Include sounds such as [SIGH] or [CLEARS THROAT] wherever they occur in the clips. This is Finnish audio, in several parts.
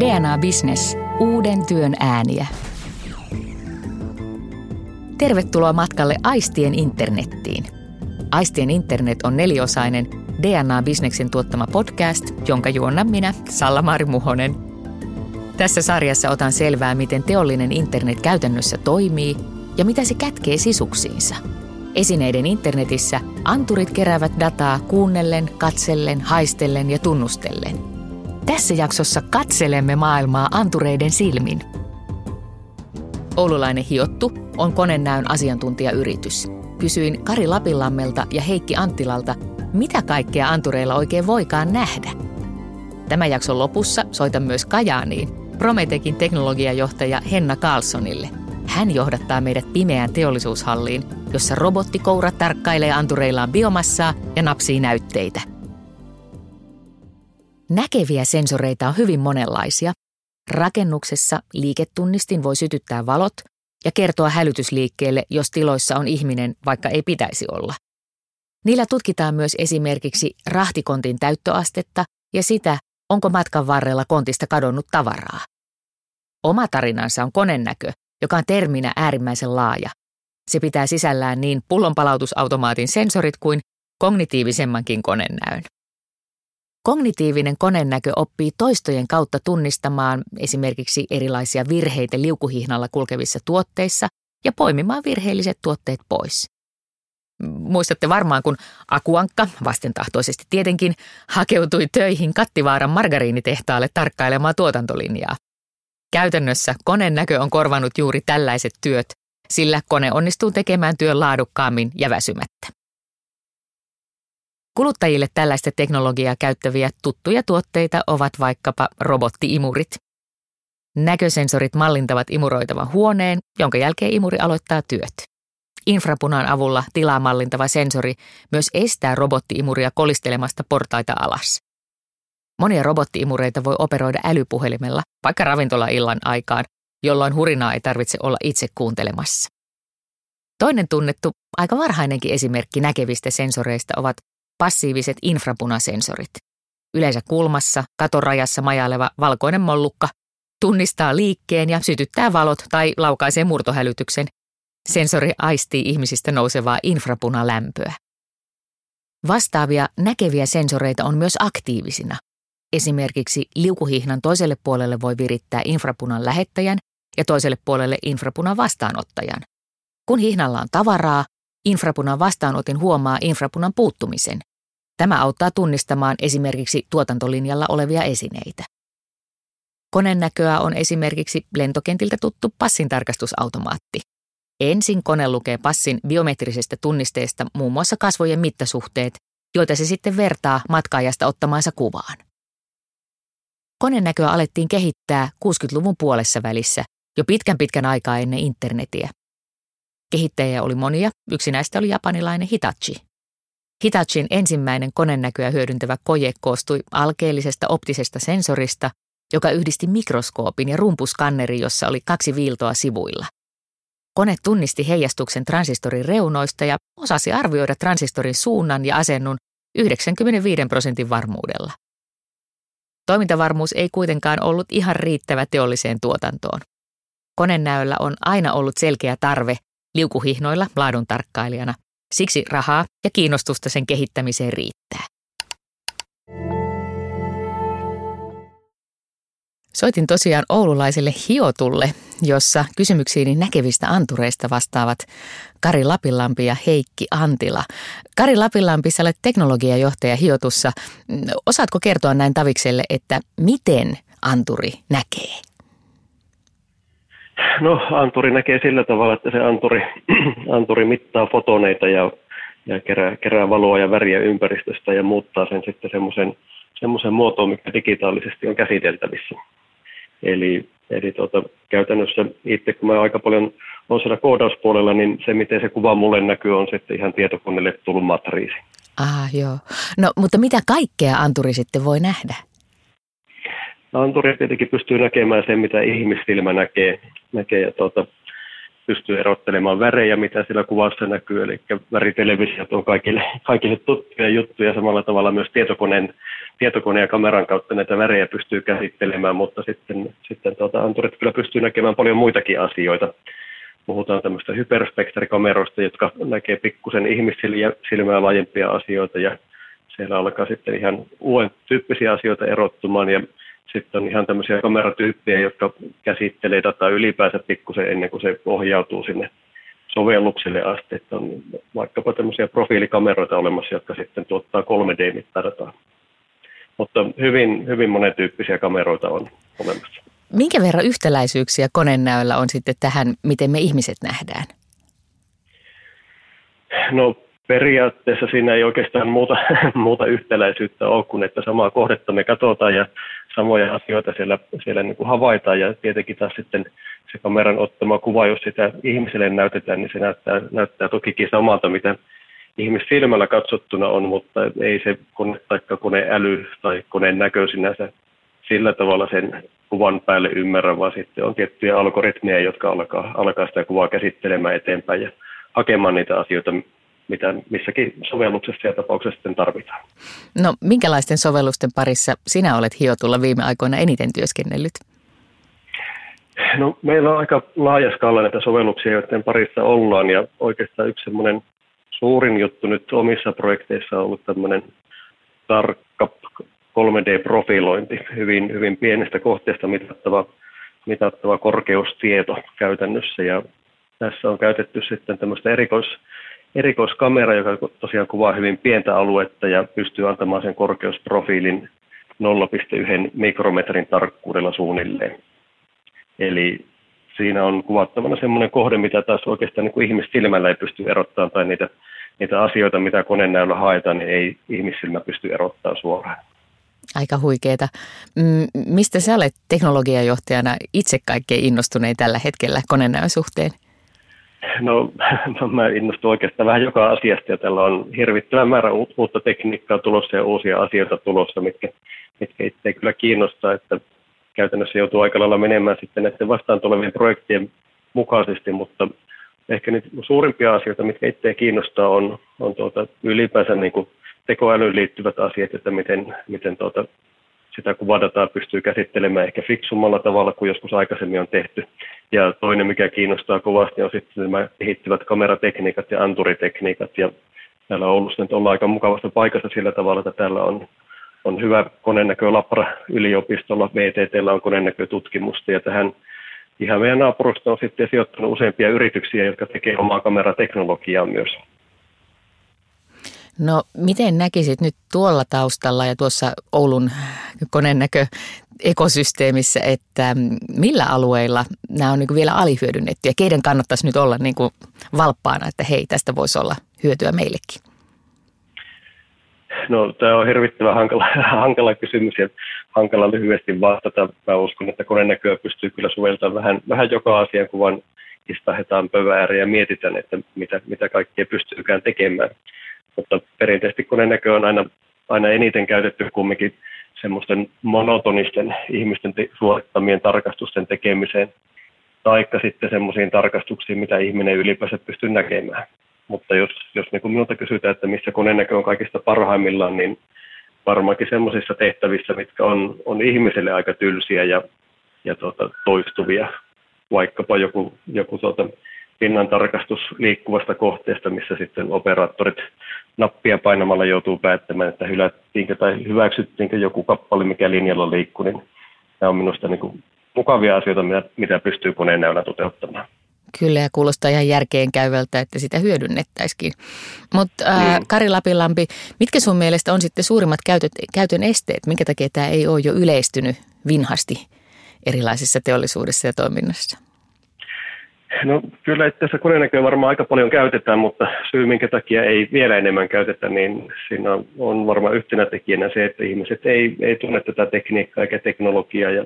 DNA Business. Uuden työn ääniä. Tervetuloa matkalle Aistien internettiin. Aistien internet on neliosainen DNA Businessin tuottama podcast, jonka juonnan minä, Salla-Mari Muhonen. Tässä sarjassa otan selvää, miten teollinen internet käytännössä toimii ja mitä se kätkee sisuksiinsa. Esineiden internetissä anturit keräävät dataa kuunnellen, katsellen, haistellen ja tunnustellen – tässä jaksossa katselemme maailmaa antureiden silmin. Oululainen Hiottu on konenäön asiantuntijayritys. Kysyin Kari Lapinlammelta ja Heikki Anttilalta, mitä kaikkea antureilla oikein voikaan nähdä. Tämän jakson lopussa soitan myös Kajaaniin, Prometekin teknologiajohtaja Henna Carlsonille. Hän johdattaa meidät pimeään teollisuushalliin, jossa robottikoura tarkkailee antureillaan biomassaa ja napsii näytteitä – Näkeviä sensoreita on hyvin monenlaisia. Rakennuksessa liiketunnistin voi sytyttää valot ja kertoa hälytysliikkeelle, jos tiloissa on ihminen, vaikka ei pitäisi olla. Niillä tutkitaan myös esimerkiksi rahtikontin täyttöastetta ja sitä, onko matkan varrella kontista kadonnut tavaraa. Oma tarinansa on konennäkö, joka on terminä äärimmäisen laaja. Se pitää sisällään niin pullonpalautusautomaatin sensorit kuin kognitiivisemmankin konennäön. Kognitiivinen konennäkö oppii toistojen kautta tunnistamaan esimerkiksi erilaisia virheitä liukuhihnalla kulkevissa tuotteissa ja poimimaan virheelliset tuotteet pois. Muistatte varmaan, kun Akuankka, vastentahtoisesti tietenkin, hakeutui töihin Kattivaaran margariinitehtaalle tarkkailemaan tuotantolinjaa. Käytännössä konennäkö on korvanut juuri tällaiset työt, sillä kone onnistuu tekemään työn laadukkaammin ja väsymättä. Kuluttajille tällaista teknologiaa käyttäviä tuttuja tuotteita ovat vaikkapa robottiimurit. Näkösensorit mallintavat imuroitavan huoneen, jonka jälkeen imuri aloittaa työt. Infrapunan avulla tilaa mallintava sensori myös estää robottiimuria kolistelemasta portaita alas. Monia robottiimureita voi operoida älypuhelimella, vaikka ravintolaillan aikaan, jolloin hurinaa ei tarvitse olla itse kuuntelemassa. Toinen tunnettu, aika varhainenkin esimerkki näkevistä sensoreista ovat passiiviset infrapunasensorit. Yleensä kulmassa, katorajassa majaileva valkoinen mollukka tunnistaa liikkeen ja sytyttää valot tai laukaisee murtohälytyksen. Sensori aistii ihmisistä nousevaa infrapunalämpöä. Vastaavia näkeviä sensoreita on myös aktiivisina. Esimerkiksi liukuhihnan toiselle puolelle voi virittää infrapunan lähettäjän ja toiselle puolelle infrapunan vastaanottajan. Kun hihnalla on tavaraa, infrapunan vastaanotin huomaa infrapunan puuttumisen. Tämä auttaa tunnistamaan esimerkiksi tuotantolinjalla olevia esineitä. Konennäköä on esimerkiksi lentokentiltä tuttu passintarkastusautomaatti. Ensin kone lukee passin biometrisestä tunnisteesta muun muassa kasvojen mittasuhteet, joita se sitten vertaa matkaajasta ottamaansa kuvaan. Konennäköä alettiin kehittää 60-luvun puolessa välissä, jo pitkän pitkän aikaa ennen internetiä. Kehittäjiä oli monia, yksi näistä oli japanilainen Hitachi. Hitachin ensimmäinen konennäköä hyödyntävä koje koostui alkeellisesta optisesta sensorista, joka yhdisti mikroskoopin ja rumpuskanneri, jossa oli kaksi viiltoa sivuilla. Kone tunnisti heijastuksen transistorin reunoista ja osasi arvioida transistorin suunnan ja asennun 95 prosentin varmuudella. Toimintavarmuus ei kuitenkaan ollut ihan riittävä teolliseen tuotantoon. Konennäöllä on aina ollut selkeä tarve liukuhihnoilla laadun tarkkailijana. Siksi rahaa ja kiinnostusta sen kehittämiseen riittää. Soitin tosiaan oululaiselle hiotulle, jossa kysymyksiini näkevistä antureista vastaavat Kari Lapinlampi ja Heikki Antila. Kari Lapinlampi, sä olet teknologiajohtaja hiotussa. Osaatko kertoa näin Tavikselle, että miten anturi näkee? No anturi näkee sillä tavalla, että se anturi, [CLEARS THROAT] anturi mittaa fotoneita ja, ja kerää, kerää valoa ja väriä ympäristöstä ja muuttaa sen sitten semmoisen semmoisen muotoon, mikä digitaalisesti on käsiteltävissä. Eli, eli tuota, käytännössä itse, kun mä aika paljon on siellä koodauspuolella, niin se, miten se kuva mulle näkyy, on sitten ihan tietokoneelle tullut matriisi. Ah, joo. No, mutta mitä kaikkea anturi sitten voi nähdä? Anturi tietenkin pystyy näkemään sen, mitä ihmissilmä näkee. näkee ja tuota, pystyy erottelemaan värejä, mitä siellä kuvassa näkyy, eli väritelevisiot on kaikille, kaikille tuttuja juttuja, samalla tavalla myös tietokoneen, tietokoneen ja kameran kautta näitä värejä pystyy käsittelemään, mutta sitten, sitten tuota, anturit kyllä pystyy näkemään paljon muitakin asioita. Puhutaan tämmöistä hyperspektrikameroista, jotka näkee pikkusen ihmissilmää laajempia asioita ja siellä alkaa sitten ihan uuden tyyppisiä asioita erottumaan ja sitten on ihan tämmöisiä kameratyyppejä, jotka käsittelee dataa ylipäänsä pikkusen ennen kuin se ohjautuu sinne sovellukselle asti. Että on vaikkapa tämmöisiä profiilikameroita olemassa, jotka sitten tuottaa 3D-mittadataa. Mutta hyvin, hyvin monentyyppisiä kameroita on olemassa. Minkä verran yhtäläisyyksiä konenäöllä on sitten tähän, miten me ihmiset nähdään? No periaatteessa siinä ei oikeastaan muuta, [LAUGHS] muuta yhtäläisyyttä ole kuin, että samaa kohdetta me katsotaan ja samoja asioita siellä, siellä niin kuin havaitaan. Ja tietenkin taas sitten se kameran ottama kuva, jos sitä ihmiselle näytetään, niin se näyttää, näyttää tokikin samalta, mitä ihmissilmällä katsottuna on, mutta ei se kone tai koneäly tai koneen näkö sinänsä sillä tavalla sen kuvan päälle ymmärrä, vaan sitten on tiettyjä algoritmeja, jotka alkaa, alkaa sitä kuvaa käsittelemään eteenpäin ja hakemaan niitä asioita, mitä missäkin sovelluksessa ja tapauksessa sitten tarvitaan. No minkälaisten sovellusten parissa sinä olet hiotulla viime aikoina eniten työskennellyt? No, meillä on aika laaja skaala näitä sovelluksia, joiden parissa ollaan ja oikeastaan yksi semmoinen suurin juttu nyt omissa projekteissa on ollut tämmöinen tarkka 3D-profilointi, hyvin, hyvin pienestä kohteesta mitattava, mitattava korkeustieto käytännössä ja tässä on käytetty sitten tämmöistä erikois, erikoiskamera, joka tosiaan kuvaa hyvin pientä aluetta ja pystyy antamaan sen korkeusprofiilin 0,1 mikrometrin tarkkuudella suunnilleen. Eli siinä on kuvattavana semmoinen kohde, mitä taas oikeastaan niin ihmissilmällä ei pysty erottamaan, tai niitä, niitä asioita, mitä konenäöllä haetaan, niin ei ihmissilmä pysty erottamaan suoraan. Aika huikeeta. Mistä sä olet teknologiajohtajana itse kaikkein innostunein tällä hetkellä konenäön suhteen? [LAUGHS] No mä innostun oikeastaan vähän joka asiasta ja tällä on hirvittävä määrä uutta tekniikkaa tulossa ja uusia asioita tulossa, mitkä, mitkä itse kyllä kiinnostaa, että käytännössä joutuu aika lailla menemään sitten näiden vastaan tulevien projektien mukaisesti, mutta ehkä niitä suurimpia asioita, mitkä itse kiinnostaa, on, on tuota, ylipäänsä niin kuin tekoälyyn liittyvät asiat, että miten, miten tuota, sitä kuvadataa pystyy käsittelemään ehkä fiksummalla tavalla kuin joskus aikaisemmin on tehty. Ja toinen, mikä kiinnostaa kovasti, on sitten nämä kehittyvät kameratekniikat ja anturitekniikat. Ja täällä Oulussa nyt ollaan aika mukavassa paikassa sillä tavalla, että täällä on, on hyvä konennäkö Lapra yliopistolla, VTTllä on konennäkötutkimusta ja tähän ihan meidän naapurusta on sitten sijoittanut useampia yrityksiä, jotka tekee omaa kamerateknologiaa myös. No miten näkisit nyt tuolla taustalla ja tuossa Oulun konennäkö ekosysteemissä, että millä alueilla nämä on niin vielä alihyödynnetty ja keiden kannattaisi nyt olla niin kuin valppaana, että hei, tästä voisi olla hyötyä meillekin? No tämä on hirvittävän hankala, [LAUGHS] hankala kysymys ja hankala lyhyesti vastata. Mä uskon, että konenäköä pystyy kyllä soveltamaan vähän, vähän joka asian, kun vaan istahetaan ja mietitään, että mitä, mitä kaikkea pystyykään tekemään. Mutta perinteisesti konenäkö on aina, aina eniten käytetty kumminkin semmoisten monotonisten ihmisten te- suorittamien tarkastusten tekemiseen, taikka sitten semmoisiin tarkastuksiin, mitä ihminen ylipäänsä pystyy näkemään. Mutta jos, jos niin minulta kysytään, että missä konenäkö on kaikista parhaimmillaan, niin varmaankin semmoisissa tehtävissä, mitkä on, on ihmiselle aika tylsiä ja, ja tuota, toistuvia. Vaikkapa joku, joku tuota, pinnan tarkastus liikkuvasta kohteesta, missä sitten operaattorit nappia painamalla joutuu päättämään, että hylättiinkö tai hyväksyttiinkö joku kappale, mikä linjalla liikkuu, niin tämä on minusta niin kuin mukavia asioita, mitä, mitä pystyy koneen näyllä toteuttamaan. Kyllä ja kuulostaa ihan järkeen käyvältä, että sitä hyödynnettäisikin. Mutta äh, mm. Kari Lapinlampi, mitkä sun mielestä on sitten suurimmat käytöt, käytön esteet? Minkä takia tämä ei ole jo yleistynyt vinhasti erilaisissa teollisuudessa ja toiminnassa? No kyllä itse asiassa koneenäköä varmaan aika paljon käytetään, mutta syy minkä takia ei vielä enemmän käytetä, niin siinä on varmaan yhtenä tekijänä se, että ihmiset ei, ei tunne tätä tekniikkaa eikä teknologiaa ja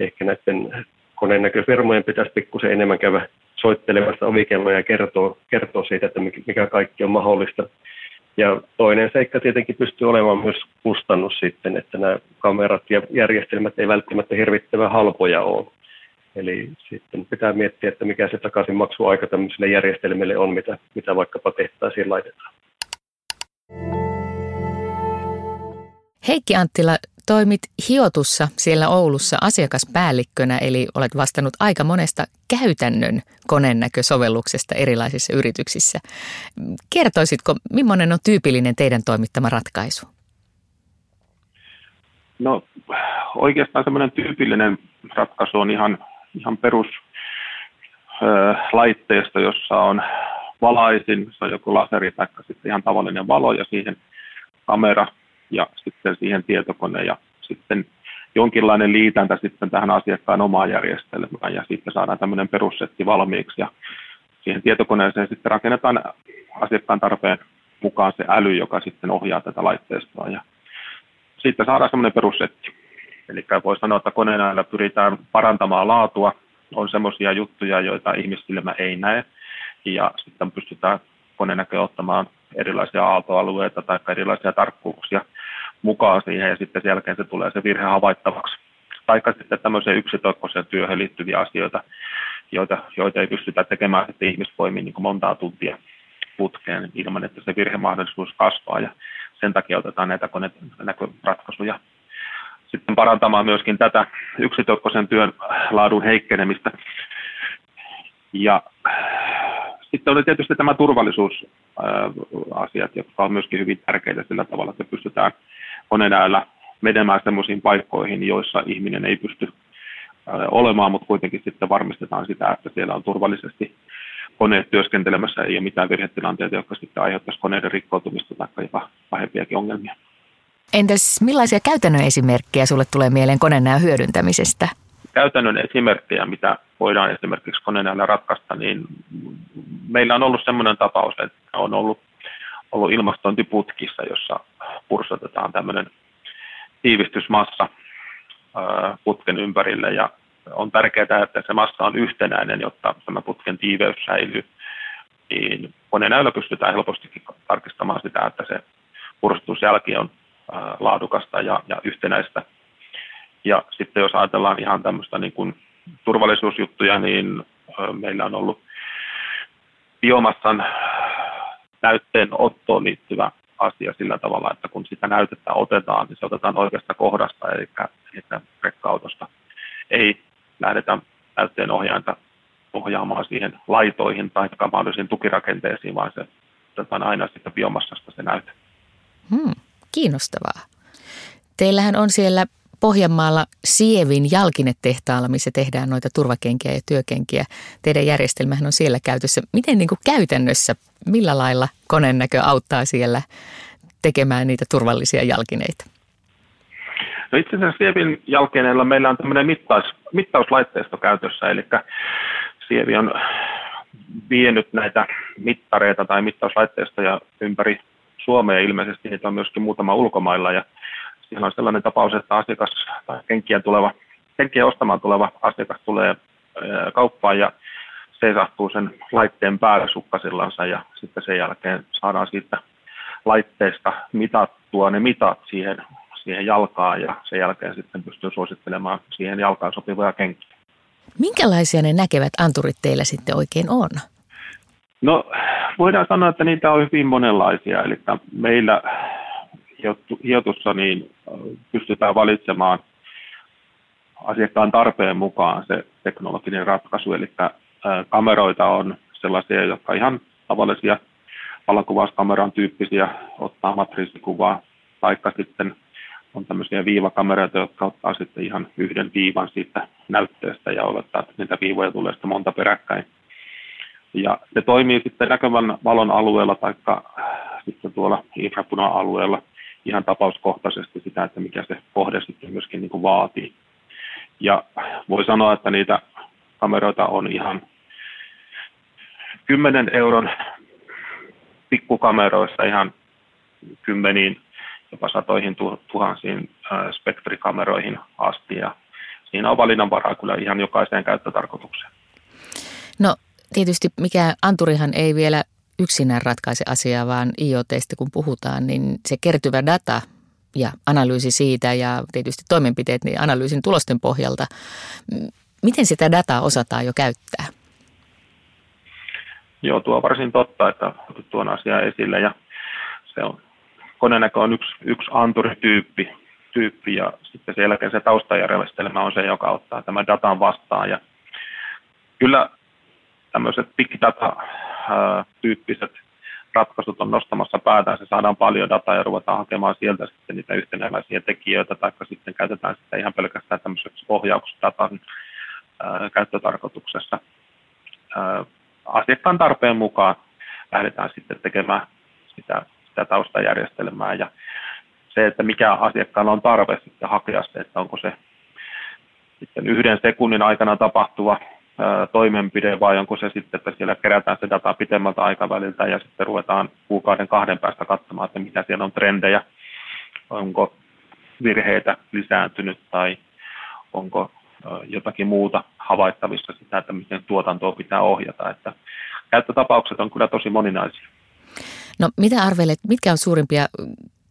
ehkä näiden koneenäköfirmojen pitäisi pikkusen enemmän käydä soittelemassa ovikelloja ja kertoo, kertoo siitä, että mikä kaikki on mahdollista. Ja toinen seikka tietenkin pystyy olemaan myös kustannus sitten, että nämä kamerat ja järjestelmät ei välttämättä hirvittävän halpoja ole. Eli sitten pitää miettiä, että mikä se takaisinmaksuaika tämmöisille järjestelmille on, mitä, mitä vaikkapa tehtaisiin laitetaan. Heikki Anttila, toimit hiotussa siellä Oulussa asiakaspäällikkönä, eli olet vastannut aika monesta käytännön konennäkösovelluksesta erilaisissa yrityksissä. Kertoisitko, millainen on tyypillinen teidän toimittama ratkaisu? No oikeastaan semmoinen tyypillinen ratkaisu on ihan, ihan perus laitteisto, jossa on valaisin, se on joku laseri tai sitten ihan tavallinen valo ja siihen kamera ja sitten siihen tietokone ja sitten jonkinlainen liitäntä sitten tähän asiakkaan omaan järjestelmään ja sitten saadaan tämmöinen perussetti valmiiksi ja siihen tietokoneeseen sitten rakennetaan asiakkaan tarpeen mukaan se äly, joka sitten ohjaa tätä laitteistoa ja sitten saadaan semmoinen perussetti. Eli voi sanoa, että koneenäillä pyritään parantamaan laatua, on semmoisia juttuja, joita ihmissilmä ei näe, ja sitten pystytään konenäkö ottamaan erilaisia aaltoalueita tai erilaisia tarkkuuksia mukaan siihen, ja sitten sen jälkeen se tulee se virhe havaittavaksi. Tai sitten tämmöiseen yksitoikkoiseen työhön liittyviä asioita, joita, joita ei pystytä tekemään sitten ihmisvoimiin niin montaa tuntia putkeen ilman, että se virhemahdollisuus kasvaa. Ja sen takia otetaan näitä konenäköratkaisuja sitten parantamaan myöskin tätä yksitoikkoisen työn laadun heikkenemistä. Ja sitten oli tietysti tämä turvallisuusasiat, jotka on myöskin hyvin tärkeitä sillä tavalla, että pystytään konenäöllä menemään sellaisiin paikkoihin, joissa ihminen ei pysty olemaan, mutta kuitenkin sitten varmistetaan sitä, että siellä on turvallisesti koneet työskentelemässä, ei ole mitään virhetilanteita, jotka sitten aiheuttaisi koneiden rikkoutumista tai jopa pahempiakin ongelmia. Entäs millaisia käytännön esimerkkejä sulle tulee mieleen konenäön hyödyntämisestä? Käytännön esimerkkejä, mitä voidaan esimerkiksi konenäöllä ratkaista, niin meillä on ollut sellainen tapaus, että on ollut, ollut ilmastointiputkissa, jossa pursotetaan tämmöinen tiivistysmassa putken ympärille ja on tärkeää, että se massa on yhtenäinen, jotta tämä putken tiiveys säilyy. Niin konenäöllä pystytään helpostikin tarkistamaan sitä, että se pursutusjälki on laadukasta ja, ja yhtenäistä. Ja sitten jos ajatellaan ihan tämmöistä niin kuin turvallisuusjuttuja, niin meillä on ollut biomassan näytteen ottoon liittyvä asia sillä tavalla, että kun sitä näytettä otetaan, niin se otetaan oikeasta kohdasta, eli, eli rekka-autosta. Ei lähdetä näytteen ohjainta ohjaamaan siihen laitoihin tai mahdollisiin tukirakenteisiin, vaan se otetaan aina siitä biomassasta se näyte. Hmm, kiinnostavaa. Teillähän on siellä Pohjanmaalla Sievin jalkinetehtaalla, missä tehdään noita turvakenkiä ja työkenkiä. Teidän järjestelmähän on siellä käytössä. Miten niin kuin käytännössä, millä lailla konennäkö auttaa siellä tekemään niitä turvallisia jalkineita? No itse asiassa Sievin jalkineilla meillä on tämmöinen mittaus, mittauslaitteisto käytössä, eli Sievi on vienyt näitä mittareita tai mittauslaitteistoja ympäri Suomea ilmeisesti, niitä on myöskin muutama ulkomailla ja siellä on sellainen tapaus, että asiakas tai kenkiä, tuleva, kenkiä ostamaan tuleva asiakas tulee kauppaan ja seisahtuu sen laitteen päällä sukkasillansa ja sitten sen jälkeen saadaan siitä laitteesta mitattua ne mitat siihen, siihen jalkaan ja sen jälkeen sitten pystyy suosittelemaan siihen jalkaan sopivia kenkiä. Minkälaisia ne näkevät anturit teillä sitten oikein on? No voidaan sanoa, että niitä on hyvin monenlaisia. Eli meillä hiotussa niin pystytään valitsemaan asiakkaan tarpeen mukaan se teknologinen ratkaisu. Eli kameroita on sellaisia, jotka ihan tavallisia valokuvauskameran tyyppisiä ottaa matriisikuvaa, taikka sitten on tämmöisiä viivakameroita, jotka ottaa sitten ihan yhden viivan siitä näytteestä ja olettaa, että niitä viivoja tulee sitten monta peräkkäin. Ja se toimii sitten näkevän valon alueella tai sitten tuolla infrapuna-alueella ihan tapauskohtaisesti sitä, että mikä se kohde sitten myöskin niin kuin vaatii. Ja voi sanoa, että niitä kameroita on ihan 10 euron pikkukameroista ihan kymmeniin, jopa satoihin tuhansiin spektrikameroihin asti. Ja siinä on valinnanvaraa kyllä ihan jokaiseen käyttötarkoitukseen. No tietysti mikä Anturihan ei vielä yksinään ratkaise asiaa, vaan IoTista kun puhutaan, niin se kertyvä data ja analyysi siitä ja tietysti toimenpiteet niin analyysin tulosten pohjalta, miten sitä dataa osataan jo käyttää? Joo, tuo on varsin totta, että otit tuon asian esille ja se on, konenäkö on yksi, yksi anturityyppi tyyppi, ja sitten sen jälkeen se taustajärjestelmä on se, joka ottaa tämän datan vastaan ja kyllä tämmöiset big data-tyyppiset ratkaisut on nostamassa päätään, se saadaan paljon dataa ja ruvetaan hakemaan sieltä sitten niitä yhtenäisiä tekijöitä, tai sitten käytetään sitä ihan pelkästään tämmöiseksi ohjausdatan käyttötarkoituksessa. asiakkaan tarpeen mukaan lähdetään sitten tekemään sitä, sitä taustajärjestelmää ja se, että mikä asiakkaalla on tarve sitten hakea se, että onko se sitten yhden sekunnin aikana tapahtuva toimenpide vai onko se sitten, että siellä kerätään se data pitemmältä aikaväliltä ja sitten ruvetaan kuukauden kahden päästä katsomaan, että mitä siellä on trendejä, onko virheitä lisääntynyt tai onko jotakin muuta havaittavissa sitä, että miten tuotantoa pitää ohjata. Että käyttötapaukset on kyllä tosi moninaisia. No mitä arvelet, mitkä on suurimpia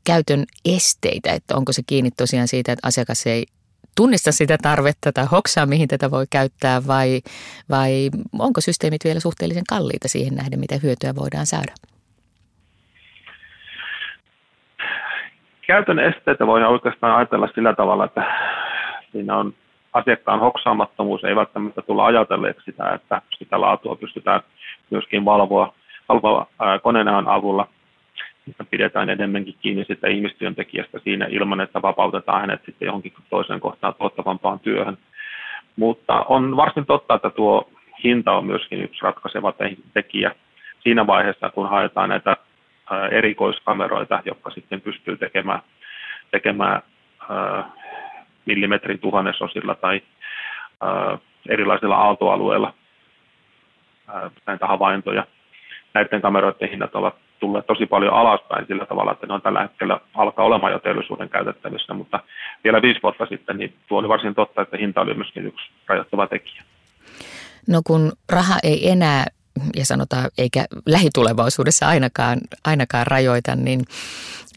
käytön esteitä, että onko se kiinni tosiaan siitä, että asiakas ei tunnista sitä tarvetta tai hoksaa, mihin tätä voi käyttää vai, vai onko systeemit vielä suhteellisen kalliita siihen nähden, mitä hyötyä voidaan saada? Käytön esteitä voidaan oikeastaan ajatella sillä tavalla, että siinä on asiakkaan hoksaamattomuus ei välttämättä tulla ajatelleeksi sitä, että sitä laatua pystytään myöskin valvoa, valvoa koneenaan avulla pidetään enemmänkin kiinni sitä ihmistyöntekijästä siinä ilman, että vapautetaan hänet sitten johonkin toiseen kohtaan tuottavampaan työhön. Mutta on varsin totta, että tuo hinta on myöskin yksi ratkaiseva tekijä siinä vaiheessa, kun haetaan näitä erikoiskameroita, jotka sitten pystyy tekemään, tekemään millimetrin tuhannesosilla tai erilaisilla aaltoalueilla näitä havaintoja. Näiden kameroiden hinnat ovat tulleet tosi paljon alaspäin sillä tavalla, että ne on tällä hetkellä alkaa olemaan jo teollisuuden käytettävissä, mutta vielä viisi vuotta sitten niin tuo oli varsin totta, että hinta oli myöskin yksi rajoittava tekijä. No kun raha ei enää ja sanotaan eikä lähitulevaisuudessa ainakaan, ainakaan rajoita, niin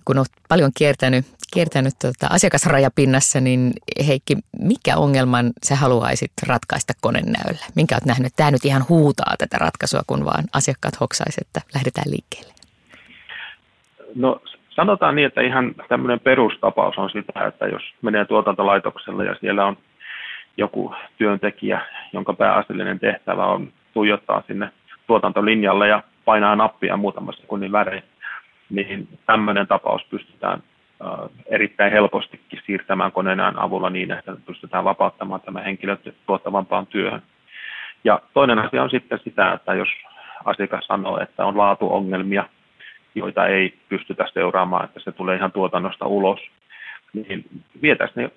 kun olet paljon kiertänyt, kiertänyt tuota asiakasrajapinnassa, niin Heikki, mikä ongelman sä haluaisit ratkaista konenäöllä? Minkä olet nähnyt? Tämä nyt ihan huutaa tätä ratkaisua, kun vaan asiakkaat hoksaisivat, että lähdetään liikkeelle. No sanotaan niin, että ihan tämmöinen perustapaus on sitä, että jos menee tuotantolaitokselle ja siellä on joku työntekijä, jonka pääasiallinen tehtävä on tuijottaa sinne tuotantolinjalle ja painaa nappia muutaman sekunnin värein, niin tämmöinen tapaus pystytään erittäin helpostikin siirtämään koneenään avulla niin, että pystytään vapauttamaan tämä henkilö tuottavampaan työhön. Ja toinen asia on sitten sitä, että jos asiakas sanoo, että on laatuongelmia – joita ei pystytä seuraamaan, että se tulee ihan tuotannosta ulos, niin vietäisiin ne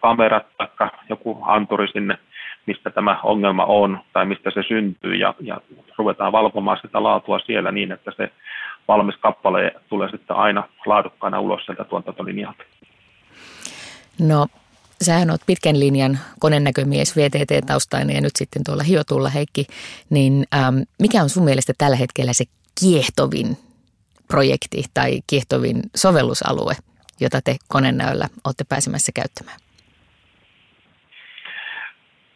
kamerat tai joku anturi sinne, mistä tämä ongelma on tai mistä se syntyy ja, ja ruvetaan valvomaan sitä laatua siellä niin, että se valmis kappale tulee sitten aina laadukkaana ulos sieltä tuotantolinjalta. No sähän oot pitkän linjan konennäkömies VTT-taustainen ja nyt sitten tuolla hiotulla Heikki, niin ähm, mikä on sun mielestä tällä hetkellä se kiehtovin projekti tai kiehtovin sovellusalue, jota te konenäöllä olette pääsemässä käyttämään?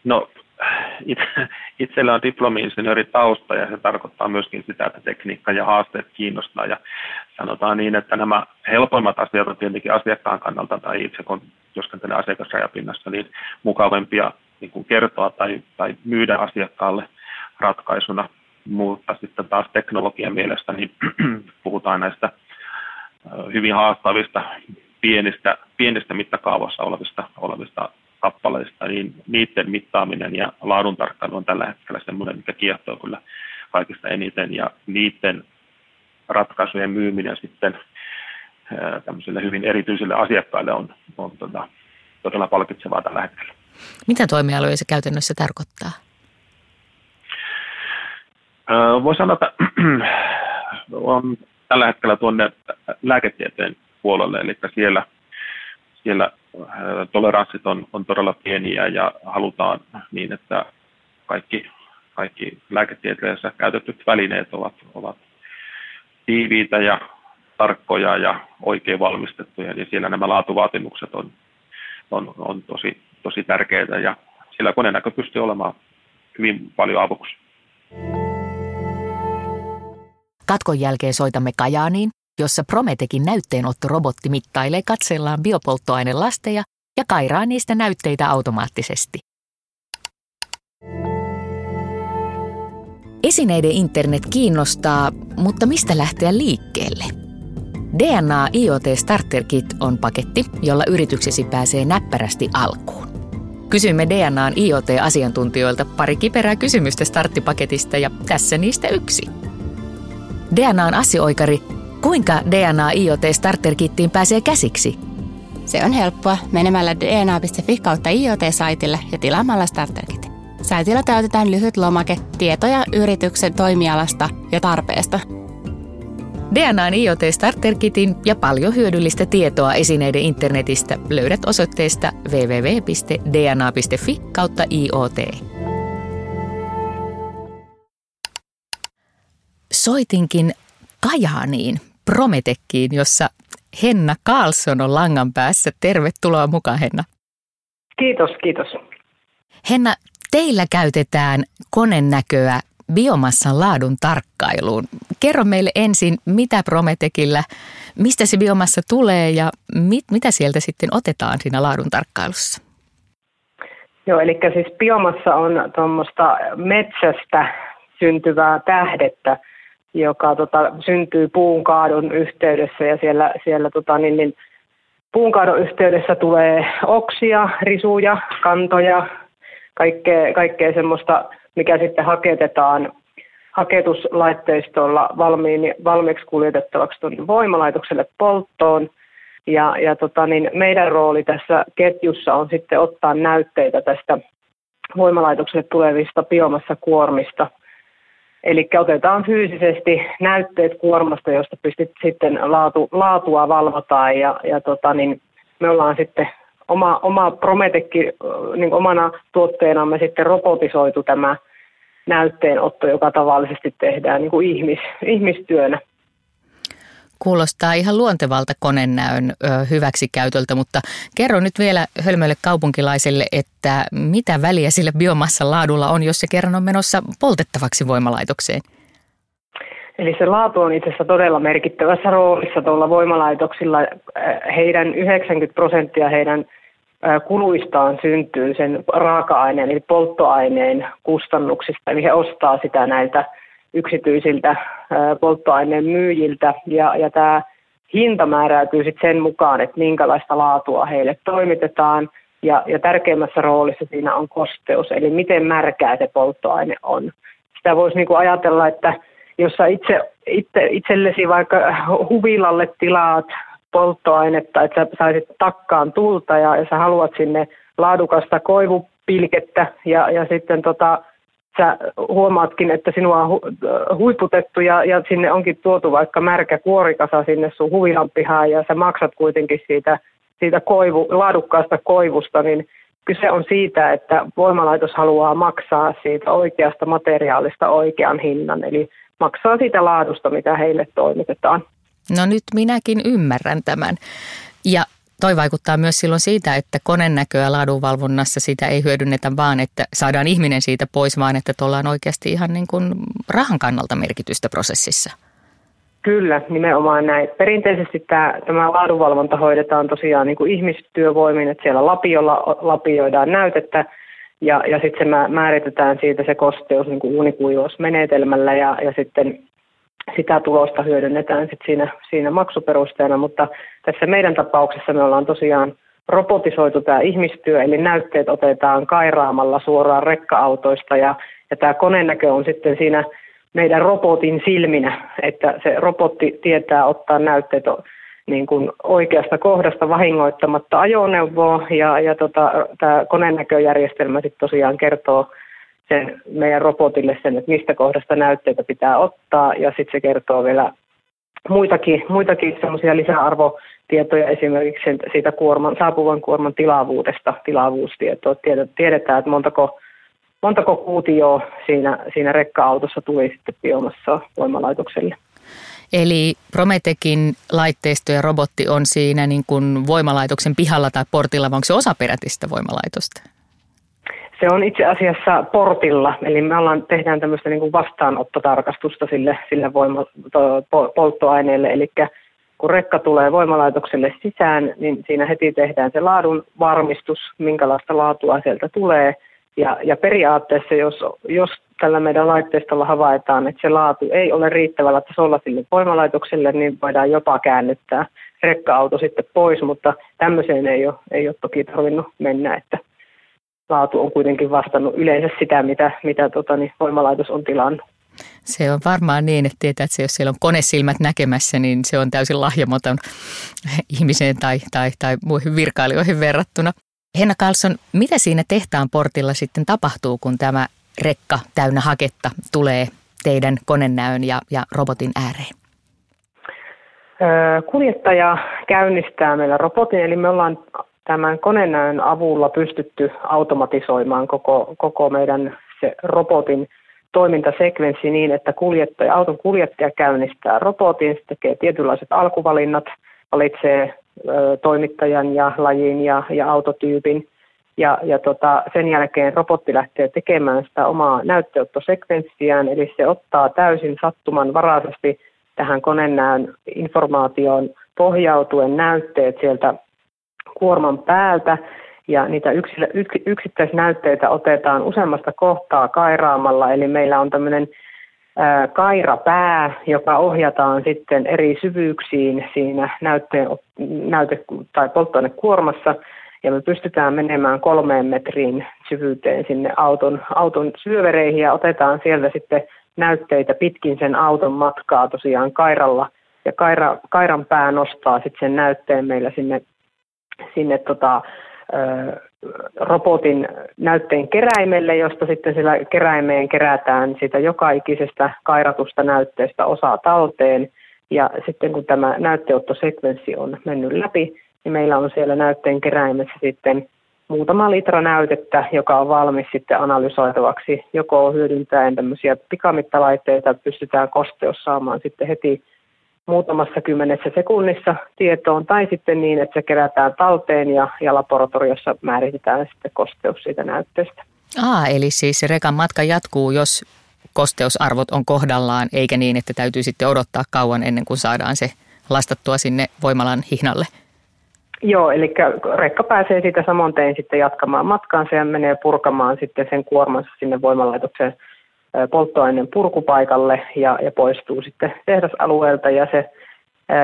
No, itse, itsellä on diplomi-insinööri tausta ja se tarkoittaa myöskin sitä, että tekniikka ja haasteet kiinnostaa. Ja sanotaan niin, että nämä helpoimmat asiat on tietenkin asiakkaan kannalta tai itse kun työskentelee asiakasrajapinnassa, niin mukavempia niin kuin kertoa tai, tai myydä asiakkaalle ratkaisuna mutta sitten taas teknologian mielestä niin [CLEARS THROAT] puhutaan näistä hyvin haastavista pienistä, pienistä mittakaavassa olevista, olevista kappaleista, niin niiden mittaaminen ja laadun tarkkailu on tällä hetkellä semmoinen, mikä kiehtoo kyllä kaikista eniten, ja niiden ratkaisujen myyminen sitten tämmöisille hyvin erityisille asiakkaille on, on tota, todella palkitsevaa tällä hetkellä. Mitä toimialoja se käytännössä tarkoittaa? Voisi sanoa, että [CLEARS THROAT] on tällä hetkellä tuonne lääketieteen puolelle, eli siellä, siellä toleranssit on, on todella pieniä ja halutaan niin, että kaikki, kaikki lääketieteessä käytetyt välineet ovat, ovat tiiviitä ja tarkkoja ja oikein valmistettuja, niin siellä nämä laatuvaatimukset on, on, on tosi, tosi tärkeitä ja sillä konenäkö pystyy olemaan hyvin paljon avuksi. Katkon jälkeen soitamme Kajaaniin, jossa Prometekin näytteenottorobotti mittailee katsellaan biopolttoainelasteja ja kairaa niistä näytteitä automaattisesti. Esineiden internet kiinnostaa, mutta mistä lähteä liikkeelle? DNA IoT Starter Kit on paketti, jolla yrityksesi pääsee näppärästi alkuun. Kysymme DNAn IoT-asiantuntijoilta pari kiperää kysymystä starttipaketista ja tässä niistä yksi. DNAn asioikari, kuinka DNA IoT Starter Kittiin pääsee käsiksi? Se on helppoa menemällä dna.fi kautta IoT-saitille ja tilaamalla Starter Kit. Saitilla täytetään lyhyt lomake tietoja yrityksen toimialasta ja tarpeesta. DNAn IoT Starter Kitin ja paljon hyödyllistä tietoa esineiden internetistä löydät osoitteesta www.dna.fi kautta IoT. Soitinkin Kajaaniin, Prometekkiin, jossa Henna Karlsson on langan päässä. Tervetuloa mukaan, Henna. Kiitos, kiitos. Henna, teillä käytetään konennäköä biomassan laadun tarkkailuun. Kerro meille ensin, mitä Prometekillä, mistä se biomassa tulee ja mit, mitä sieltä sitten otetaan siinä laadun tarkkailussa? Joo, eli siis biomassa on tuommoista metsästä syntyvää tähdettä, joka tota, syntyy puun kaadon yhteydessä ja siellä, siellä tota, niin, niin, puun kaadon yhteydessä tulee oksia, risuja, kantoja, kaikkea, kaikkea semmoista, mikä sitten haketetaan haketuslaitteistolla valmiin, valmiiksi kuljetettavaksi voimalaitokselle polttoon. Ja, ja tota, niin meidän rooli tässä ketjussa on sitten ottaa näytteitä tästä voimalaitokselle tulevista biomassakuormista – Eli otetaan fyysisesti näytteet kuormasta, josta pystyt sitten laatu, laatua valvotaan ja, ja tota, niin me ollaan sitten oma, oma Prometekki niin omana tuotteenamme sitten robotisoitu tämä näytteenotto, joka tavallisesti tehdään niin kuin ihmis, ihmistyönä. Kuulostaa ihan luontevalta konennäön hyväksikäytöltä, mutta kerro nyt vielä hölmöille kaupunkilaiselle, että mitä väliä sillä biomassan laadulla on, jos se kerran on menossa poltettavaksi voimalaitokseen? Eli se laatu on itse asiassa todella merkittävässä roolissa tuolla voimalaitoksilla. Heidän 90 prosenttia heidän kuluistaan syntyy sen raaka-aineen eli polttoaineen kustannuksista. Eli he ostaa sitä näiltä yksityisiltä polttoaineen myyjiltä ja, ja tämä hinta määräytyy sitten sen mukaan, että minkälaista laatua heille toimitetaan ja, ja tärkeimmässä roolissa siinä on kosteus, eli miten märkää se polttoaine on. Sitä voisi niinku ajatella, että jos sä itse, itse, itsellesi vaikka huvilalle tilaat polttoainetta, että sä saisit takkaan tulta ja, ja sä haluat sinne laadukasta koivupilkettä ja, ja sitten tota, sä huomaatkin, että sinua on hu- huiputettu ja, ja sinne onkin tuotu vaikka märkä kuorikasa sinne sun huvilan pihaan ja sä maksat kuitenkin siitä, siitä koivu, laadukkaasta koivusta, niin kyse on siitä, että voimalaitos haluaa maksaa siitä oikeasta materiaalista oikean hinnan, eli maksaa siitä laadusta, mitä heille toimitetaan. No nyt minäkin ymmärrän tämän. Ja toi vaikuttaa myös silloin siitä, että konennäköä laadunvalvonnassa sitä ei hyödynnetä vaan, että saadaan ihminen siitä pois, vaan että tuolla on oikeasti ihan niin kuin rahan kannalta merkitystä prosessissa. Kyllä, nimenomaan näin. Perinteisesti tämä, tämä laadunvalvonta hoidetaan tosiaan niin kuin ihmistyövoimin, että siellä lapiolla lapioidaan näytettä ja, ja sitten se määritetään siitä se kosteus niin kuin uunikuivausmenetelmällä ja, ja sitten sitä tulosta hyödynnetään sit siinä, siinä maksuperusteena, mutta tässä meidän tapauksessa me ollaan tosiaan robotisoitu tämä ihmistyö, eli näytteet otetaan kairaamalla suoraan rekka-autoista ja, ja tämä konenäkö on sitten siinä meidän robotin silminä, että se robotti tietää ottaa näytteet niin kuin oikeasta kohdasta vahingoittamatta ajoneuvoa ja, ja tota, tämä konenäköjärjestelmä sitten tosiaan kertoo sen meidän robotille sen, että mistä kohdasta näytteitä pitää ottaa ja sitten se kertoo vielä muitakin, muitakin semmoisia lisäarvotietoja esimerkiksi siitä kuorman, saapuvan kuorman tilavuudesta, tilavuustietoa. Tiedetään, että montako, montako kuutioa siinä, siinä rekka-autossa tuli sitten biomassa voimalaitokselle. Eli Prometekin laitteisto ja robotti on siinä niin kuin voimalaitoksen pihalla tai portilla, vai onko se osa perätistä voimalaitosta? Se on itse asiassa portilla, eli me ollaan, tehdään tämmöistä niin kuin vastaanottotarkastusta sille, sille voima, to, polttoaineelle, eli kun rekka tulee voimalaitokselle sisään, niin siinä heti tehdään se laadun varmistus, minkälaista laatua sieltä tulee. Ja, ja periaatteessa, jos, jos tällä meidän laitteistolla havaitaan, että se laatu ei ole riittävällä tasolla sille voimalaitokselle, niin voidaan jopa käännyttää rekka-auto sitten pois, mutta tämmöiseen ei ole, ei ole toki tarvinnut mennä, että laatu on kuitenkin vastannut yleensä sitä, mitä, mitä tota, niin voimalaitos on tilannut. Se on varmaan niin, että tietää, että se, jos siellä on konesilmät näkemässä, niin se on täysin lahjamaton [LAUGHS] ihmiseen tai, tai, tai muihin virkailijoihin verrattuna. Henna Karlsson, mitä siinä tehtaan portilla sitten tapahtuu, kun tämä rekka täynnä haketta tulee teidän konenäön ja, ja robotin ääreen? Kuljettaja käynnistää meillä robotin, eli me ollaan tämän konenäön avulla pystytty automatisoimaan koko, koko meidän se robotin toimintasekvenssi niin, että kuljettaja, auton kuljettaja käynnistää robotin, se tekee tietynlaiset alkuvalinnat, valitsee ö, toimittajan ja lajin ja, ja autotyypin. Ja, ja tota, sen jälkeen robotti lähtee tekemään sitä omaa näytteottosekvenssiään, eli se ottaa täysin sattumanvaraisesti tähän konenäön informaatioon pohjautuen näytteet sieltä kuorman päältä ja niitä yksittäisnäytteitä otetaan useammasta kohtaa kairaamalla, eli meillä on tämmöinen kairapää, joka ohjataan sitten eri syvyyksiin siinä näytteen, näyte- tai polttoainekuormassa, ja me pystytään menemään kolmeen metriin syvyyteen sinne auton, auton syövereihin ja otetaan sieltä sitten näytteitä pitkin sen auton matkaa tosiaan kairalla, ja kaira, kairan pää nostaa sitten sen näytteen meillä sinne, sinne tota, robotin näytteen keräimelle, josta sitten sillä keräimeen kerätään sitä joka ikisestä kairatusta näytteestä osaa talteen. Ja sitten kun tämä näytteottosekvenssi on mennyt läpi, niin meillä on siellä näytteen keräimessä sitten muutama litra näytettä, joka on valmis sitten analysoitavaksi, joko hyödyntäen tämmöisiä pikamittalaitteita, pystytään kosteus saamaan sitten heti muutamassa kymmenessä sekunnissa tietoon, tai sitten niin, että se kerätään talteen ja, ja laboratoriossa määritetään sitten kosteus siitä näytteestä. Aa, eli siis se rekan matka jatkuu, jos kosteusarvot on kohdallaan, eikä niin, että täytyy sitten odottaa kauan ennen kuin saadaan se lastattua sinne voimalan hihnalle. Joo, eli rekka pääsee siitä samoin tein sitten jatkamaan matkaansa ja menee purkamaan sitten sen kuormansa sinne voimalaitoksen polttoaineen purkupaikalle ja, ja poistuu sitten tehdasalueelta ja se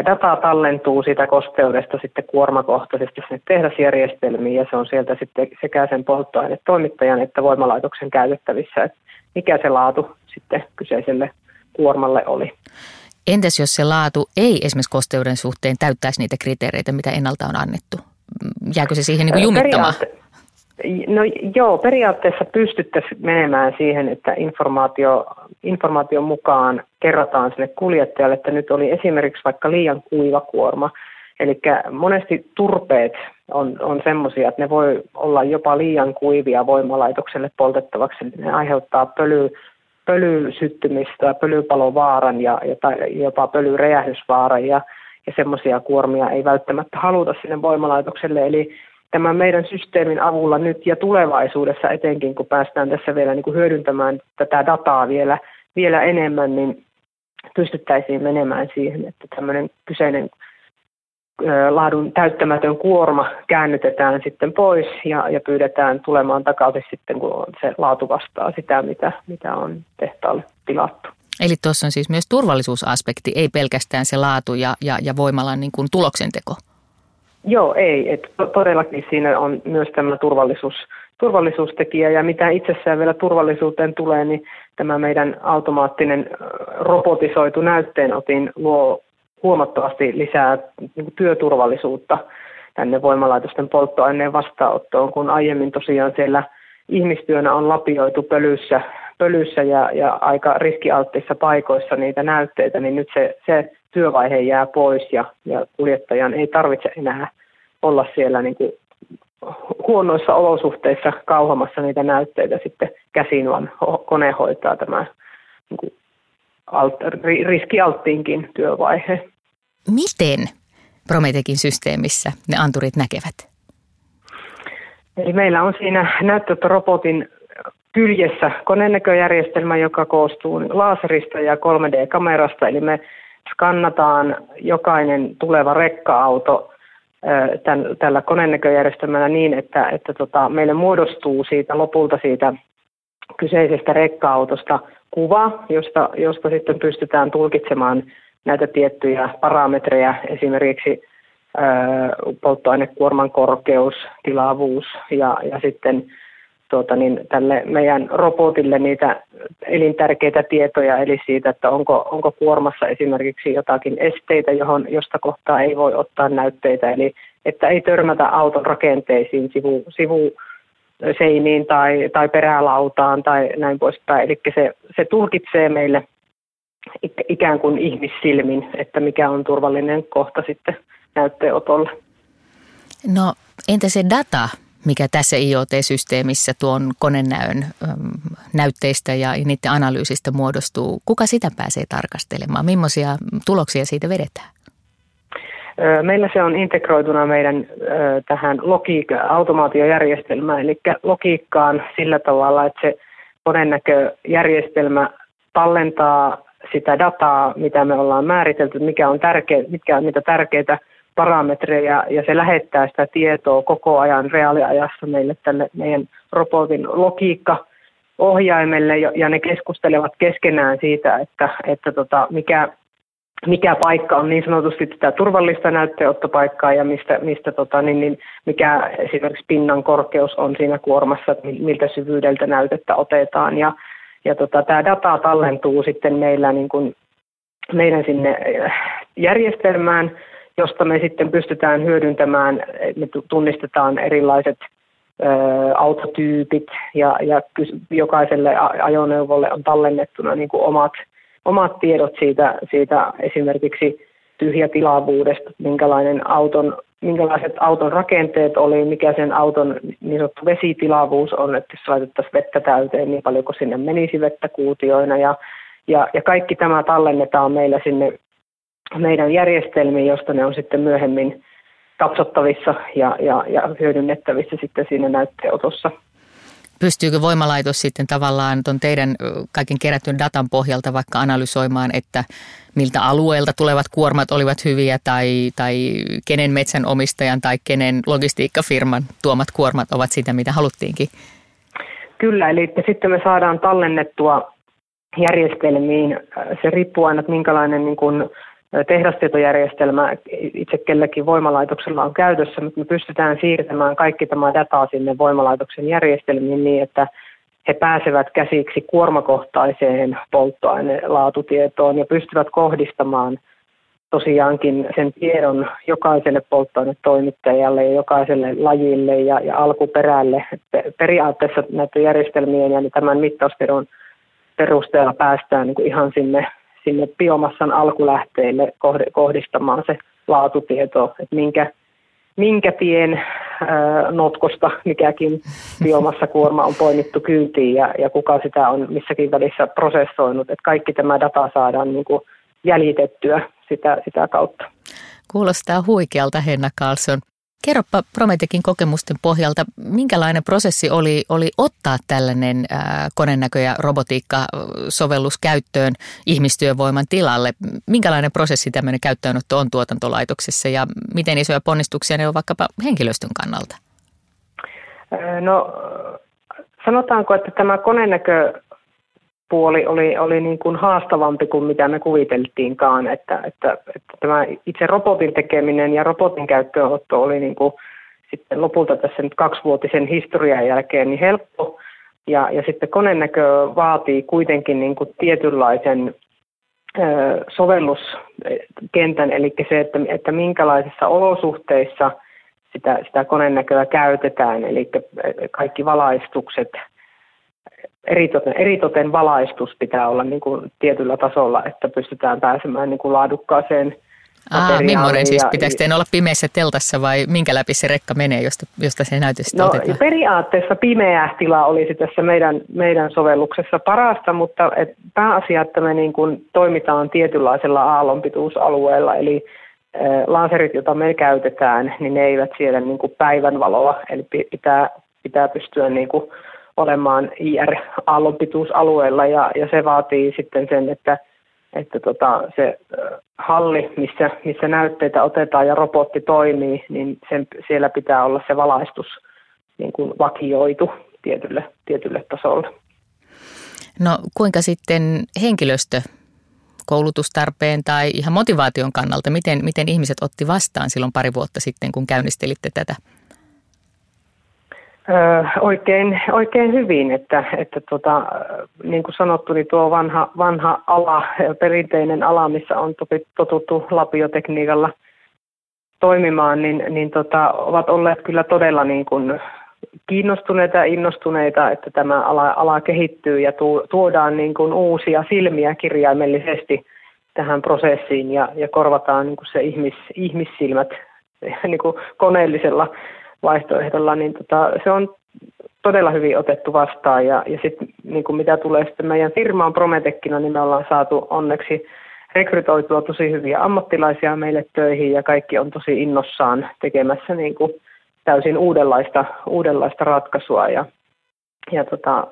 data tallentuu siitä kosteudesta sitten kuormakohtaisesti sinne tehdasjärjestelmiin ja se on sieltä sitten sekä sen polttoainetoimittajan että voimalaitoksen käytettävissä, että mikä se laatu sitten kyseiselle kuormalle oli. Entäs jos se laatu ei esimerkiksi kosteuden suhteen täyttäisi niitä kriteereitä, mitä ennalta on annettu? Jääkö se siihen niin kuin jumittamaan? Periaate- No joo, periaatteessa pystyttäisiin menemään siihen, että informaatio, informaation mukaan kerrotaan sille kuljettajalle, että nyt oli esimerkiksi vaikka liian kuiva kuorma. Eli monesti turpeet on, on semmoisia, että ne voi olla jopa liian kuivia voimalaitokselle poltettavaksi. Ne aiheuttaa pöly, pölysyttymistä, pölypalovaaran ja, ja jopa pölyräjähdysvaaran ja, ja semmoisia kuormia ei välttämättä haluta sinne voimalaitokselle. Eli tämän meidän systeemin avulla nyt ja tulevaisuudessa etenkin, kun päästään tässä vielä niin kuin hyödyntämään tätä dataa vielä, vielä enemmän, niin pystyttäisiin menemään siihen, että tämmöinen kyseinen laadun täyttämätön kuorma käännytetään sitten pois ja, ja pyydetään tulemaan takaisin sitten, kun se laatu vastaa sitä, mitä, mitä on tehtaalle tilattu. Eli tuossa on siis myös turvallisuusaspekti, ei pelkästään se laatu ja, ja, ja voimalan niin kuin tuloksenteko. Joo, ei. Et todellakin siinä on myös tämä turvallisuus, turvallisuustekijä ja mitä itsessään vielä turvallisuuteen tulee, niin tämä meidän automaattinen robotisoitu näytteenotin luo huomattavasti lisää niin työturvallisuutta tänne voimalaitosten polttoaineen vastaanottoon, kun aiemmin tosiaan siellä ihmistyönä on lapioitu pölyssä, pölyssä ja, ja aika riskialttissa paikoissa niitä näytteitä, niin nyt se, se työvaihe jää pois ja, ja kuljettajan ei tarvitse enää olla siellä niin kuin huonoissa olosuhteissa kauhamassa niitä näytteitä sitten käsin, vaan kone hoitaa tämä niin kuin alt, riskialttiinkin työvaihe. Miten Prometekin systeemissä ne anturit näkevät? Eli meillä on siinä näyttörobotin kyljessä konenäköjärjestelmä, joka koostuu laserista ja 3D-kamerasta, eli me skannataan jokainen tuleva rekka-auto tämän, tällä konenäköjärjestelmällä niin, että, että tota, meille muodostuu siitä lopulta siitä kyseisestä rekka-autosta kuva, josta, josta sitten pystytään tulkitsemaan näitä tiettyjä parametreja, esimerkiksi polttoainekuorman korkeus, tilavuus ja, ja sitten tuota, niin tälle meidän robotille niitä elintärkeitä tietoja, eli siitä, että onko, onko kuormassa esimerkiksi jotakin esteitä, johon, josta kohtaa ei voi ottaa näytteitä, eli että ei törmätä auton rakenteisiin, sivu, sivu seiniin tai, tai perälautaan tai näin poispäin. Eli se, se tulkitsee meille ikään kuin ihmissilmin, että mikä on turvallinen kohta sitten näytteenotolle. No entä se data, mikä tässä IoT-systeemissä tuon konenäön näytteistä ja niiden analyysistä muodostuu? Kuka sitä pääsee tarkastelemaan? Millaisia tuloksia siitä vedetään? Meillä se on integroituna meidän tähän logiikka, automaatiojärjestelmään, eli logiikkaan sillä tavalla, että se konenäköjärjestelmä tallentaa sitä dataa, mitä me ollaan määritelty, mikä on tärkeä, mitkä on niitä tärkeitä parametreja, ja se lähettää sitä tietoa koko ajan reaaliajassa meille tälle meidän robotin logiikka ohjaimelle, ja ne keskustelevat keskenään siitä, että, että tota, mikä, mikä paikka on niin sanotusti sitä turvallista näytteenottopaikkaa ja mistä, mistä tota, niin, niin, mikä esimerkiksi pinnan korkeus on siinä kuormassa, että miltä syvyydeltä näytettä otetaan. Ja, ja tota, tämä data tallentuu sitten meillä niin kuin, meidän sinne järjestelmään, josta me sitten pystytään hyödyntämään, me tunnistetaan erilaiset ö, autotyypit ja, ja jokaiselle ajoneuvolle on tallennettuna niin kuin omat – omat tiedot siitä, siitä esimerkiksi tyhjätilavuudesta, minkälainen auton, minkälaiset auton rakenteet oli, mikä sen auton niin sanottu vesitilavuus on, että jos laitettaisiin vettä täyteen, niin paljonko sinne menisi vettä kuutioina ja, ja, ja kaikki tämä tallennetaan meillä sinne meidän järjestelmiin, josta ne on sitten myöhemmin katsottavissa ja, ja, ja hyödynnettävissä sitten siinä näytteenotossa pystyykö voimalaitos sitten tavallaan tuon teidän kaiken kerätyn datan pohjalta vaikka analysoimaan, että miltä alueelta tulevat kuormat olivat hyviä tai, tai kenen metsänomistajan tai kenen logistiikkafirman tuomat kuormat ovat sitä, mitä haluttiinkin? Kyllä, eli sitten me saadaan tallennettua järjestelmiin. Se riippuu aina, että minkälainen niin kuin tehdastietojärjestelmä itse kellekin voimalaitoksella on käytössä, mutta me pystytään siirtämään kaikki tämä dataa sinne voimalaitoksen järjestelmiin niin, että he pääsevät käsiksi kuormakohtaiseen polttoainelaatutietoon ja pystyvät kohdistamaan tosiaankin sen tiedon jokaiselle polttoainetoimittajalle ja jokaiselle lajille ja, ja alkuperälle. Periaatteessa näiden järjestelmien ja tämän mittaustiedon perusteella päästään niin kuin ihan sinne sinne biomassan alkulähteille kohdistamaan se laatutieto, että minkä, minkä tien notkosta mikäkin biomassakuorma on poimittu kyytiin ja, ja kuka sitä on missäkin välissä prosessoinut. Että kaikki tämä data saadaan niin kuin jäljitettyä sitä, sitä kautta. Kuulostaa huikealta, Henna Karlsson. Kerropa Prometekin kokemusten pohjalta, minkälainen prosessi oli, oli ottaa tällainen ää, konenäkö- ja robotiikka-sovellus käyttöön ihmistyövoiman tilalle? Minkälainen prosessi tämmöinen käyttöönotto on tuotantolaitoksessa ja miten isoja ponnistuksia ne on vaikkapa henkilöstön kannalta? No sanotaanko, että tämä konenäkö puoli oli, oli niin kuin haastavampi kuin mitä me kuviteltiinkaan, että, että, että tämä itse robotin tekeminen ja robotin käyttöönotto oli niin kuin sitten lopulta tässä nyt kaksivuotisen historian jälkeen niin helppo. Ja, ja sitten konenäkö vaatii kuitenkin niin kuin tietynlaisen ö, sovelluskentän, eli se, että, että minkälaisissa olosuhteissa sitä, sitä konenäköä käytetään, eli kaikki valaistukset – eritoten, eritoten valaistus pitää olla niin kuin tietyllä tasolla, että pystytään pääsemään niin kuin laadukkaaseen Aa, millainen siis? Pitääkö teidän olla pimeässä teltassa vai minkä läpi se rekka menee, josta, josta se näytöstä no, otetaan? periaatteessa pimeä tila olisi tässä meidän, meidän sovelluksessa parasta, mutta et pääasia, että me niin kuin toimitaan tietynlaisella aallonpituusalueella, eli laserit, joita me käytetään, niin ne eivät siellä niin kuin päivänvaloa, eli pitää pitää pystyä niin kuin olemaan IR-aallonpituusalueella ja, ja se vaatii sitten sen, että, että tota, se halli, missä, missä näytteitä otetaan ja robotti toimii, niin sen, siellä pitää olla se valaistus niin kuin vakioitu tietylle, tietylle tasolle. No kuinka sitten henkilöstö koulutustarpeen tai ihan motivaation kannalta, miten, miten ihmiset otti vastaan silloin pari vuotta sitten, kun käynnistelitte tätä? Oikein, oikein hyvin, että, että tota, niin kuin sanottu, niin tuo vanha, vanha ala, perinteinen ala, missä on totuttu lapiotekniikalla toimimaan, niin, niin tota, ovat olleet kyllä todella niin kuin kiinnostuneita ja innostuneita, että tämä ala, ala kehittyy ja tu, tuodaan niin kuin uusia silmiä kirjaimellisesti tähän prosessiin ja, ja korvataan niin kuin se ihmis, ihmissilmät [LAUGHS] niin kuin koneellisella vaihtoehdolla, niin tota, se on todella hyvin otettu vastaan. Ja, ja sitten niin kuin mitä tulee sitten meidän firmaan Prometekkina, niin me ollaan saatu onneksi rekrytoitua tosi hyviä ammattilaisia meille töihin ja kaikki on tosi innossaan tekemässä niin kuin täysin uudenlaista, uudenlaista ratkaisua. Ja, ja tota,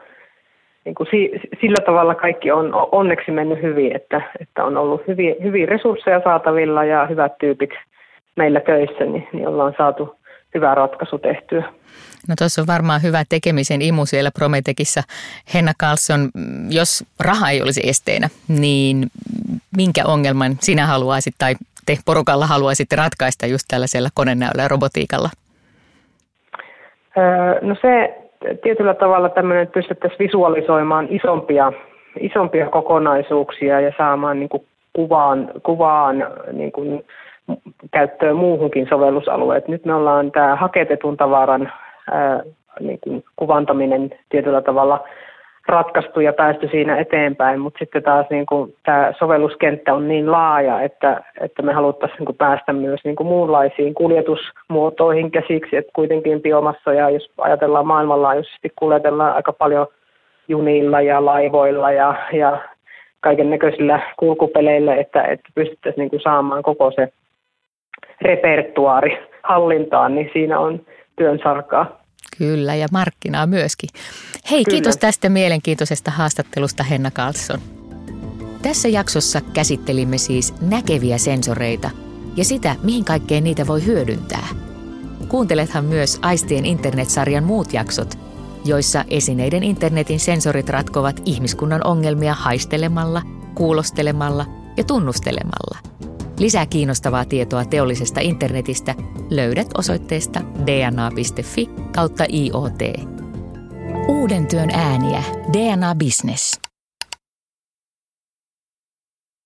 niin kuin si, sillä tavalla kaikki on onneksi mennyt hyvin, että, että on ollut hyviä, hyviä resursseja saatavilla ja hyvät tyypit meillä töissä, niin, niin ollaan saatu hyvä ratkaisu tehtyä. No tuossa on varmaan hyvä tekemisen imu siellä Prometekissa. Henna Carlson, jos raha ei olisi esteenä, niin minkä ongelman sinä haluaisit tai te porukalla haluaisitte ratkaista just tällaisella konenäöllä ja robotiikalla? No se tietyllä tavalla tämmöinen, että pystyttäisiin visualisoimaan isompia, isompia kokonaisuuksia ja saamaan niin kuin kuvaan, kuvaan niin kuin käyttöön muuhunkin sovellusalueet. Nyt me ollaan tämä haketetun tavaran niin kuin kuvantaminen tietyllä tavalla ratkaistu ja päästy siinä eteenpäin, mutta sitten taas niin kuin, tämä sovelluskenttä on niin laaja, että, että me haluttaisiin niin kuin päästä myös niin kuin muunlaisiin kuljetusmuotoihin käsiksi, että kuitenkin biomassoja, jos ajatellaan maailmanlaajuisesti, kuljetellaan aika paljon junilla ja laivoilla ja, ja kaiken näköisillä kulkupeleillä, että, että pystyttäisiin niin kuin saamaan koko se repertuaari hallintaan, niin siinä on työn sarkaa. Kyllä, ja markkinaa myöskin. Hei, Kyllä. kiitos tästä mielenkiintoisesta haastattelusta Henna Karlsson. Tässä jaksossa käsittelimme siis näkeviä sensoreita ja sitä, mihin kaikkeen niitä voi hyödyntää. Kuuntelethan myös Aistien internetsarjan muut jaksot, joissa esineiden internetin sensorit ratkovat ihmiskunnan ongelmia haistelemalla, kuulostelemalla ja tunnustelemalla – Lisää kiinnostavaa tietoa teollisesta internetistä löydät osoitteesta dna.fi kautta IoT. Uuden työn ääniä. DNA Business.